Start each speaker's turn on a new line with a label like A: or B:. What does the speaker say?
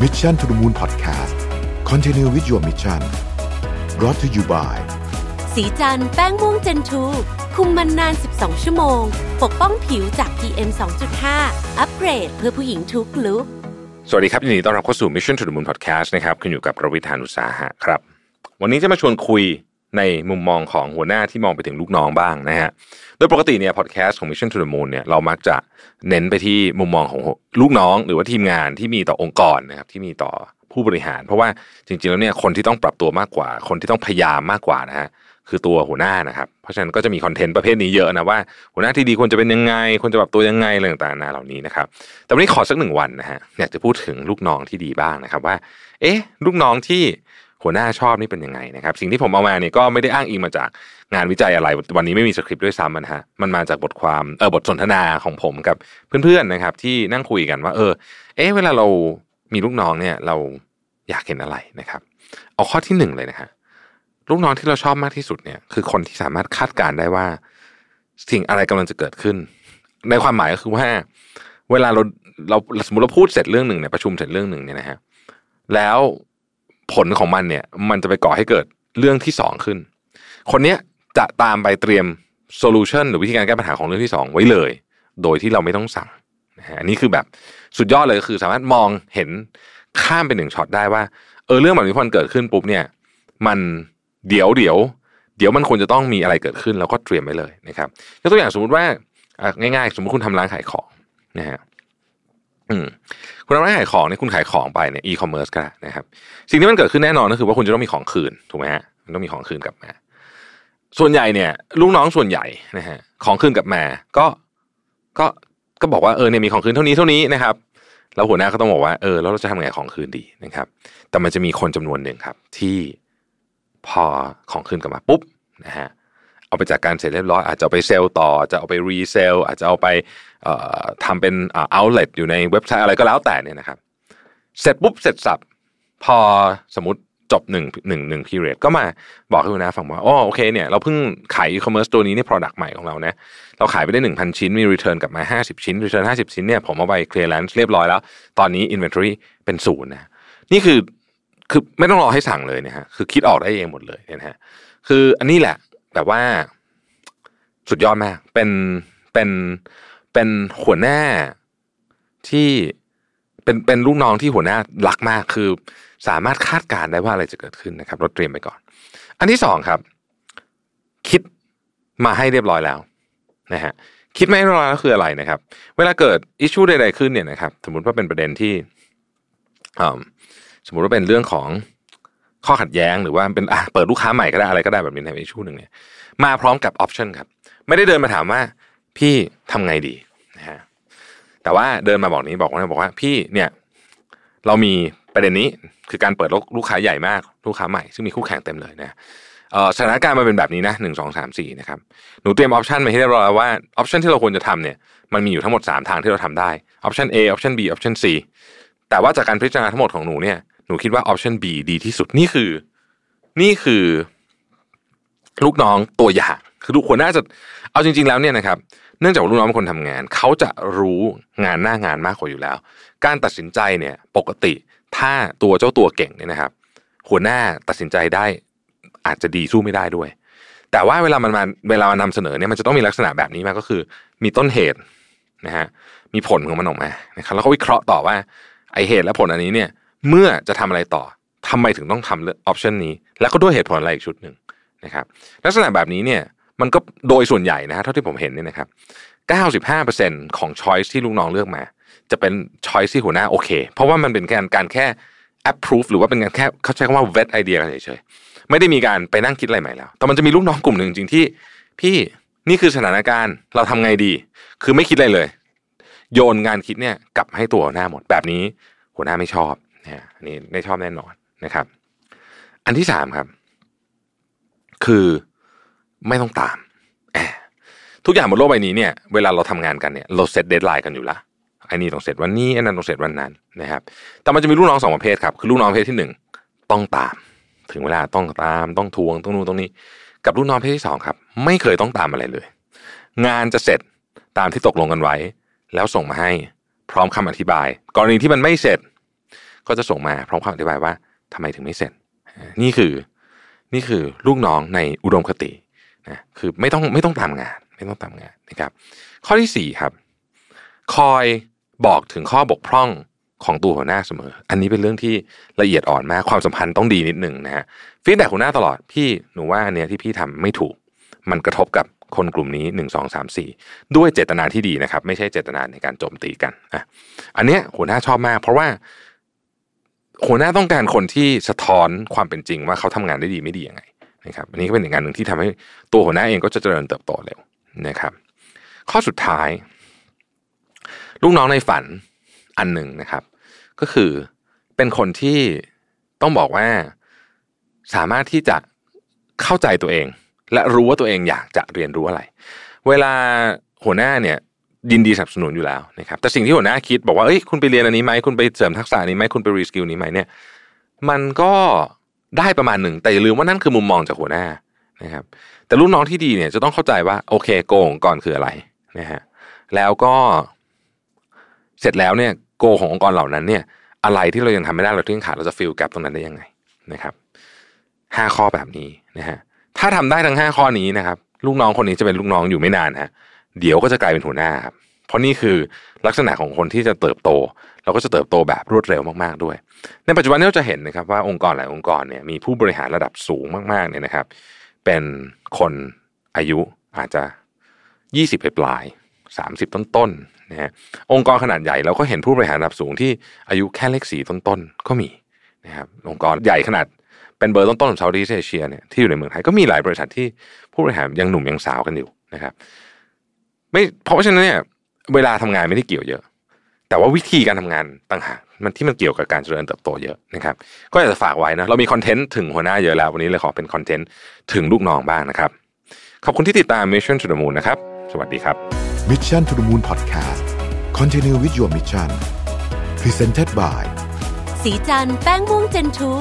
A: Mission to the Moon Podcast Continue with your mission brought to you by
B: สีจันแป้งม่วงเจนทูคุมมันนาน 12 ชั่วโมง ปกป้องผิวจาก PM 2.5 อัปเกรดเพื่อผู้หญิงทุกลุก
C: สวัสดีครับยินดีต้อนรับเข้าสู่ Mission to the Moon Podcast นะครับคุณอยู่กับประวิทยานุสาหะครับ วันนี้จะมาชวนคุย ในมุมมองของหัวหน้าที่มองไปถึงลูกน้องบ้างนะฮะ โดยปกติเนี่ยพอดแคสต์ของ Mission to the Moon เนี่ยเรามักจะเน้นไปที่มุมมองของลูกน้องหรือว่าทีมงานที่มีต่อองค์กรนะครับที่มีต่อผู้บริหาร เพราะว่าจริงๆแล้วเนี่ยคนที่ต้องปรับตัวมากกว่า คนที่ต้องพยายามมากกว่านะฮะคือตัวหัวหน้านะครับ เพราะฉะนั้นก็จะมีคอนเทนต์ประเภทนี้เยอะนะว่าหัวหน้าที่ดีควรจะเป็นยังไงควรจะปรับตัวยังไงอะไรต่างๆนาเหล่านี้นะครับ แต่วันนี้ขอสักหนึ่งวันนะฮะอยากจะพูดถึงลูกน้องที่ดีบ้างนะครับว่า เอ๊ะ ลูกน้องที่ หัวหน้าชอบนี่เป็นยังไงนะครับสิ่งที่ผมเอามาเนี่ยก็ไม่ได้อ้างอิงมาจากงานวิจัยอะไร วันนี้ไม่มีสคริปต์ด้วยซ้ำนะฮะมันมาจากบทความเออบทสนทนาของผมกับเพื่อนๆนะครับ ที่นั่งคุยกันว่าเออ เอ๊ะเวลาเรามีลูกน้องเนี่ย เราอยากเห็นอะไรนะครับ เอาข้อที่หนึ่งเลยนะฮะลูกน้องที่เราชอบมากที่สุดเนี่ย คือคนที่สามารถคาดการได้ว่า สิ่งอะไรกำลังจะเกิดขึ้น ในความหมายก็คือว่า เวลาเราเราสมมติเราพูดเสร็จเรื่องหนึ่งเนี่ยประชุมเสร็จเรื่องหนึ่งเนี่ยนะฮะแล้ว ผลของมันเนี่ย มันจะไปก่อให้เกิดเรื่องที่สองขึ้น คนเนี้ยจะตามไปเตรียมโซลูชันหรือวิธีการแก้ปัญหาของเรื่องที่สองไว้เลย โดยที่เราไม่ต้องสั่งอันนี้คือแบบสุดยอดเลยคือสามารถมองเห็นข้ามไปหนึ่งช็อตได้ว่า เออเรื่องแบบนี้พอมันเกิดขึ้นปุ๊บเนี่ย มันเดี๋ยวเดี๋ยวเดี๋ยวมันควรจะต้องมีอะไรเกิดขึ้น แล้วก็เตรียมไว้เลยนะครับยกตัวอย่างสมมติว่าง่ายๆ สมมติคุณทำร้านขายของนะฮะ อืมคุณทำร้านขายของเนี่ยคุณขายของไปเนี่ยอีคอมเมิร์ซก็นะครับ สิ่งที่มันเกิดขึ้นแน่นอนก็คือว่าคุณจะต้องมีของคืนถูกไหมฮะมันต้องมีของคืนกลับมา ส่วนใหญ่เนี่ย ลูกน้องส่วนใหญ่นะฮะของคืนกลับมาก็ก็ก็บอกว่าเออเนี่ยมีของคืนเท่านี้เท่านี้นะครับแล้วหัวหน้าก็ต้องบอกว่าเออแล้วเราจะทำไงของคืนดีนะครับ แต่มันจะมีคนจำนวนหนึ่งครับ ที่พอของคืนกลับมาปุ๊บนะฮะเอาไปจัดการเสร็จเรียบร้อยอาจจะเอาไปเซลล์ต่อจะเอาไป resale อาจจะเอาไปทำเป็น outlet อยู่ในเว็บไซต์อะไรก็แล้วแต่เนี่ยนะครับ เสร็จปุ๊บเสร็จสรรพพอสมมติจบหนึ่งหนึ่งหนึ่ง period ก็มาบอกให้คุณนะฟังว่าอ๋อโอเคเนี่ยเราเพิ่งขายอีคอมเมิร์ซตัวนี้นี่ product ใหม่ของเรานะเราขายไปได้หนึ่งพันชิ้นมี return กลับมาห้าสิบชิ้น return ห้าสิบชิ้นเนี่ยผมเอาไป clearance เรียบร้อยแล้ว ตอนนี้ inventory เป็นศูนย์นะนี่คือคือไม่ต้องรอให้สั่งเลยนะฮะคือคิดออกได้เองหมดเลยนะฮะคืออันนี้แหละ แบบว่าสุดยอดมาก เป็นเป็นเป็นหัวหน้าที่เป็นเป็นลูกน้องที่หัวหน้ารักมากคือ สามารถคาดการได้ว่าอะไรจะเกิดขึ้นนะครับเราเตรียมไปก่อน อันที่สองครับ คิดมาให้เรียบร้อยแล้วนะฮะคิดไม่เรียบร้อยแล้วคืออะไรนะครับ เวลาเกิดอิชชูใดๆขึ้นเนี่ยนะครับ สมมติว่าเป็นประเด็นที่สมมติว่าเป็นเรื่องของ ข้อขัดแย้งหรือว่าเป็นเปิดลูกค้าใหม่ก็ได้อะไรก็ได้แบบนี้ใน issue หนึ่งเนี่ยมาพร้อมกับ option ครับ ไม่ได้เดินมาถามว่าพี่ทำไงดีนะฮะแต่ว่าเดินมาบอกนี้บอกว่าบอกว่าพี่เนี่ย เรามีประเด็นนี้คือการเปิดลูกค้าใหญ่มากลูกค้าใหม่ ซึ่งมีคู่แข่งเต็มเลยนะสถานการณ์มันเป็นแบบนี้นะหนึ่งสองสามสี่นะครับหนูเตรียม option มาให้เรียบร้อยว่า option ที่เราควรจะทำเนี่ยมันมีอยู่ทั้งหมด 3 ทางที่เราทำได้ option A option B option C แต่ว่าจากการพิจารณาทั้งหมดของหนูเนี่ย นูคิดว่าออปชัน B ดีที่สุดนี่คือ นี่คือ ลูกน้องตัวอย่างคือทุกคนน่าจะเอาจริง ๆ แล้วเนี่ยนะครับ เนื่องจากลูกน้องเป็นคนทำงาน เขาจะรู้งานหน้างานมากกว่าอยู่แล้ว การตัดสินใจเนี่ยปกติถ้าตัวเจ้าตัวเก่งเนี่ยนะครับ หัวหน้าตัดสินใจได้อาจจะดีสู้ไม่ได้ด้วย แต่ว่าเวลามันมาเวลามันนำเสนอเนี่ยมันจะต้องมีลักษณะแบบนี้มาก็คือ มีต้นเหตุนะฮะมีผลของมันออกมานะครับแล้วก็วิเคราะห์ต่อว่าไอเหตุและผลอันนี้เนี่ย เมื่อจะทำอะไรต่อทำไมถึงต้องทำออปชันนี้ แล้วก็ด้วยเหตุผลอะไรอีกชุดหนึ่งนะครับ ลักษณะแบบนี้เนี่ยมันก็โดยส่วนใหญ่นะฮะเท่าที่ผมเห็นเนี่ยนะครับ95%ของช้อยส์ที่ลูกน้องเลือกมา จะเป็นช้อยส์ที่หัวหน้าโอเค เพราะว่ามันเป็นการการแค่ approve หรือว่าเป็นการแค่เขาใช้คำว่า vet ไอเดียกันเฉยๆไม่ได้มีการไปนั่งคิดอะไรใหม่แล้ว แต่มันจะมีลูกน้องกลุ่มหนึ่งจริงที่ พี่นี่คือสถานการณ์เราทำไงดี คือไม่คิดอะไรเลย โยนงานคิดเนี่ยกลับให้ตัวหัวหน้าหมดแบบนี้ หัวหน้าไม่ชอบ นะอันนี้ไม่ชอบแน่นอนนะครับ อันที่สามครับ คือไม่ต้องตามทุกอย่างบนโลกใบนี้เนี่ยเวลาเราทำงานกันเนี่ยเรา set deadline กันอยู่ละไอ้นี่ต้องเสร็จวันนี้ไอ้นั่นต้องเสร็จวันนั้นนะครับ แต่มันจะมีลูกน้องสองประเภทครับคือลูกน้องประเภทที่หนึ่งต้องตาม ถึงเวลาต้องตามต้องทวงต้องนู่นต้องนี้ กับลูกน้องประเภทที่สองครับ ไม่เคยต้องตามอะไรเลย งานจะเสร็จตามที่ตกลงกันไว้ แล้วส่งมาให้พร้อมคำอธิบาย กรณีที่มันไม่เสร็จ ก็จะส่งมาพร้อมคำอธิบายว่าทำไมถึงไม่เสร็จนี่คือนี่คือลูกน้องในอุดมคตินะคือไม่ต้องไม่ต้องตามงานไม่ต้องตามงานนะครับ ข้อที่สี่ครับ คอยบอกถึงข้อบกพร่องของตัวหัวหน้าเสมอ อันนี้เป็นเรื่องที่ละเอียดอ่อนมากความสัมพันธ์ต้องดีนิดหนึ่งนะฮะฟีดแบ็หัวหน้าตลอดพี่หนูว่าอันเนี้ยที่พี่ทำไม่ถูก มันกระทบกับคนกลุ่มนี้หนึ่งสองสามสี่ด้วยเจตนาที่ดีนะครับ ไม่ใช่เจตนาในการโจมตีกันอะอันเนี้ยหัวหน้าชอบมาก เพราะว่า หัวหน้าต้องการคนที่สะท้อนความเป็นจริงว่าเขาทำงานได้ดีไม่ดียังไงนะครับอันนี้ก็เป็นอีกงานหนึ่งที่ทำให้ตัวหัวหน้าเองก็จะเจริญเติบโตเร็วนะครับ ข้อสุดท้าย ลูกน้องในฝันอันหนึ่งนะครับ ก็คือเป็นคนที่ต้องบอกว่าสามารถที่จะเข้าใจตัวเอง และรู้ว่าตัวเองอยากจะเรียนรู้อะไร เวลาหัวหน้าเนี่ย ยินดีสนับสนุนอยู่แล้วนะครับแต่สิ่งที่หัวหน้าคิดบอกว่าเอ้ยคุณไปเรียนอันนี้ไหมคุณไปเสริมทักษะนี้ไหมคุณไปรีสกิลนี้ไหมเนี่ย มันก็ได้ประมาณหนึ่งแต่อย่าลืมว่านั่นคือมุมมองจากหัวหน้านะครับแต่ลูกน้องที่ดีเนี่ยจะต้องเข้าใจว่าโอเคโกงก่อนคืออะไรนะฮะแล้วก็เสร็จแล้วเนี่ยโกขององค์กรเหล่านั้นเนี่ยอะไรที่เรายังทำไม่ได้เราที่ยังขาดเราจะฟิลแกรตรงนั้นได้ยังไงนะครับห้าข้อแบบนี้นะฮะถ้าทำได้ทั้งห้าข้อนี้นะครับลูกน้องคนนี้จะเป็นลูกน้องอยู่ไม่นานฮะ เดี๋ยวก็จะกลายเป็นหัวหน้าครับเพราะนี่คือลักษณะของคนที่จะเติบโต เราก็จะเติบโตแบบรวดเร็วมากๆด้วย ในปัจจุบันนี้เราจะเห็นนะครับว่าองค์กรหลายองค์กรเนี่ยมีผู้บริหารระดับสูงมากๆเนี่ยนะครับ เป็นคนอายุอาจจะยี่สิบปลายสามสิบต้นๆนะฮะองค์กรขนาดใหญ่เราก็เห็นผู้บริหารระดับสูงที่อายุแค่เลขสี่ต้นๆ ก็มีนะครับองค์กรใหญ่ขนาดเป็นเบอร์ต้นๆของเซาท์อีสเอเชียเนี่ยที่อยู่ในเมืองไทยก็มีหลายบริษัทที่ผู้บริหารยังหนุ่มยังสาวกันอยู่นะครับ ไม่เพราะฉะนั้นเนี่ยเวลาทำงานไม่ได้เกี่ยวเยอะ แต่ว่าวิธีการทำงานต่างหากมันที่มันเกี่ยวกับการเจริญเติบโตเยอะนะครับ ก็อยากจะฝากไว้นะเรามีคอนเทนต์ถึงหัวหน้าเยอะแล้ว วันนี้เลยขอเป็นคอนเทนต์ถึงลูกน้องบ้างนะครับ ขอบคุณที่ติดตาม Mission to the Moon นะครับ สวัสดีครับ
A: Mission to the Moon Podcast Continue with your mission Presented by
B: สีจันแป้งม่วงเจนทู